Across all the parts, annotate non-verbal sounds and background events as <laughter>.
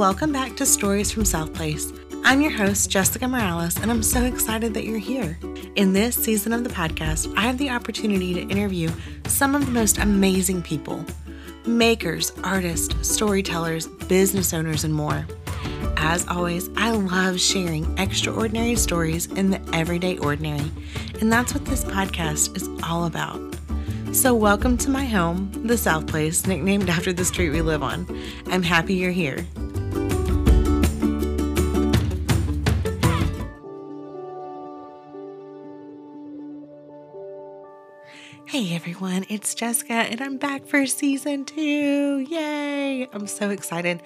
welcome back to Stories from South Place. I'm your host, Jessica Morales, and I'm so excited that you're here. In this season of the podcast, I have the opportunity to interview some of the most amazing people makers, artists, storytellers, business owners, and more. As always, I love sharing extraordinary stories in the everyday ordinary, and that's what this podcast is all about. So, welcome to my home, the South Place, nicknamed after the street we live on. I'm happy you're here. Hey everyone, it's Jessica, and I'm back for season two. Yay! I'm so excited.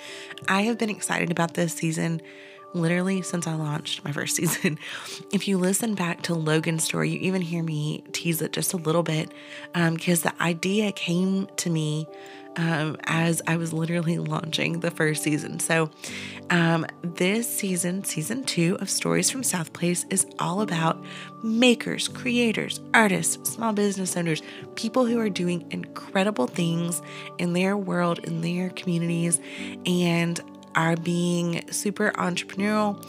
I have been excited about this season literally since I launched my first <laughs> season. If you listen back to Logan's story, you even hear me tease it just a little bit because um, the idea came to me um, as I was literally launching the first season. So, um, this season, season two of Stories from South Place, is all about makers, creators, artists, small business owners, people who are doing incredible things in their world, in their communities, and are being super entrepreneurial.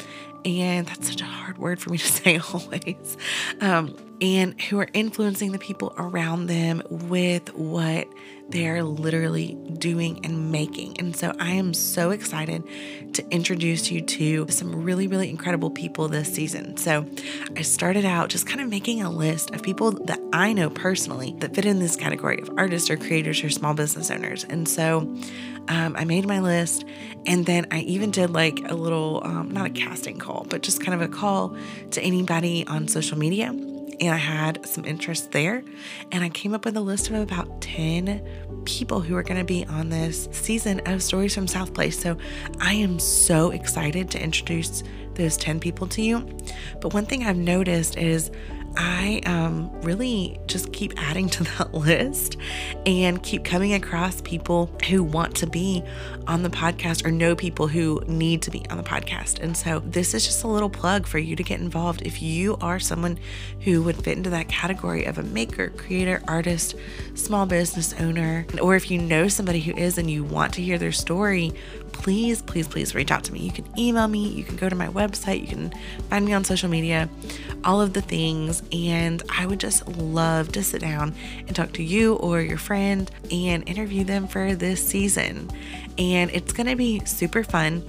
And that's such a hard word for me to <laughs> say always. Um, and who are influencing the people around them with what they're literally doing and making. And so I am so excited to introduce you to some really, really incredible people this season. So I started out just kind of making a list of people that I know personally that fit in this category of artists or creators or small business owners. And so um, I made my list and then I even did like a little, um, not a casting call, but just kind of a call to anybody on social media and I had some interest there. And I came up with a list of about 10 people who are going to be on this season of Stories from South Place. So I am so excited to introduce those 10 people to you. But one thing I've noticed is I um, really just keep adding to that <laughs> list and keep coming across people who want to be on the podcast or know people who need to be on the podcast. And so this is just a little plug for you to get involved. If you are someone who would fit into that category of a maker, creator, artist, small business owner, or if you know somebody who is and you want to hear their story, please, please, please reach out to me. You can email me, you can go to my website, you can find me on social media, all of the things. And I would just love to sit down and talk to you or your friend and interview them for this season. And it's going to be super fun.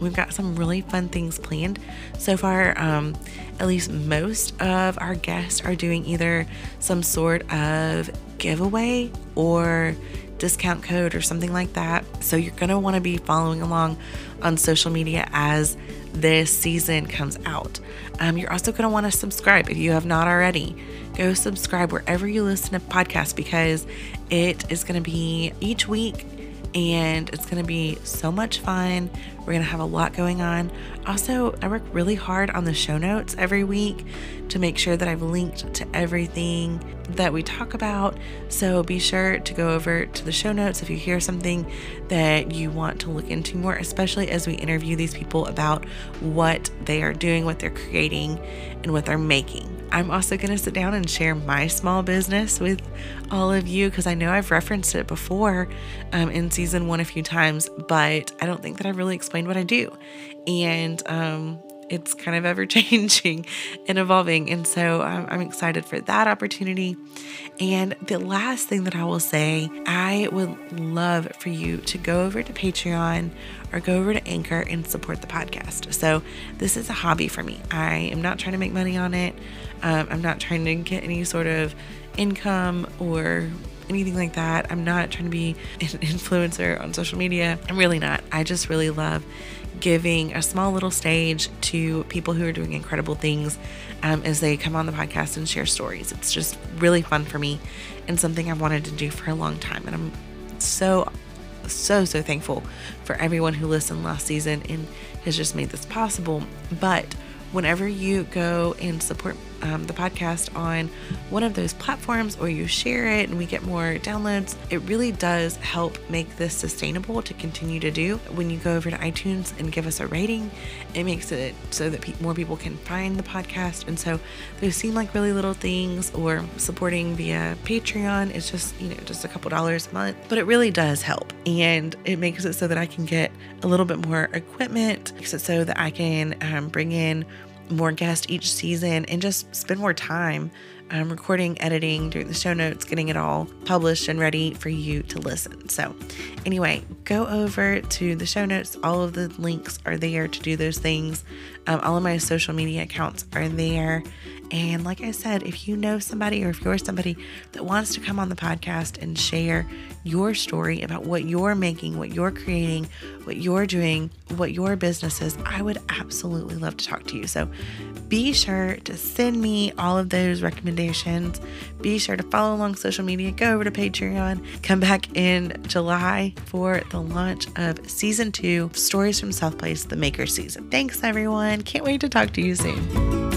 We've got some really fun things planned so far. Um, at least most of our guests are doing either some sort of giveaway or discount code or something like that. So you're going to want to be following along on social media as this season comes out. Um, you're also going to want to subscribe if you have not already. Go subscribe wherever you listen to podcasts because it is going to be each week and it's going to be so much fun. We're going to have a lot going on. Also, I work really hard on the show notes every week to make sure that I've linked to everything that we talk about. So be sure to go over to the show notes if you hear something that you want to look into more, especially as we interview these people about what they are doing, what they're creating, and what they're making. I'm also going to sit down and share my small business with all of you because I know I've referenced it before um, in season one a few times, but I don't think that I've really explained what I do. And um, it's kind of ever <laughs> changing and evolving. And so um, I'm excited for that opportunity. And the last thing that I will say, I would love for you to go over to Patreon or go over to Anchor and support the podcast. So this is a hobby for me. I am not trying to make money on it. Um, I'm not trying to get any sort of income or anything like that. I'm not trying to be <laughs> an influencer on social media. I'm really not. I just really love giving a small little stage to people who are doing incredible things um, as they come on the podcast and share stories. It's just really fun for me and something I've wanted to do for a long time. And I'm so, so, so thankful for everyone who listened last season and has just made this possible. But whenever you go and support um, the podcast on one of those platforms or you share it and we get more downloads, it really does help make this sustainable to continue to do. When you go over to iTunes and give us a rating, it makes it so that pe- more people can find the podcast. And so those seem like really little things, or supporting via Patreon It's just, you know, just a couple dollars a month, but it really does help. And it makes it so that I can get a little bit more equipment, makes it so that I can um, bring in more guests each season and just spend more time um, recording, editing, doing the show notes, getting it all published and ready for you to listen. So, anyway, go over to the show notes. All of the links are there to do those things. Um, all of my social media accounts are there. And like I said, if you know somebody or if you're somebody that wants to come on the podcast and share your story about what you're making, what you're creating, what you're doing, what your business is, I would absolutely love to talk to you. So be sure to send me all of those recommendations. Be sure to follow along social media, go over to Patreon, come back in July for the launch of season two Stories from South Place, the Maker season. Thanks, everyone. Can't wait to talk to you soon.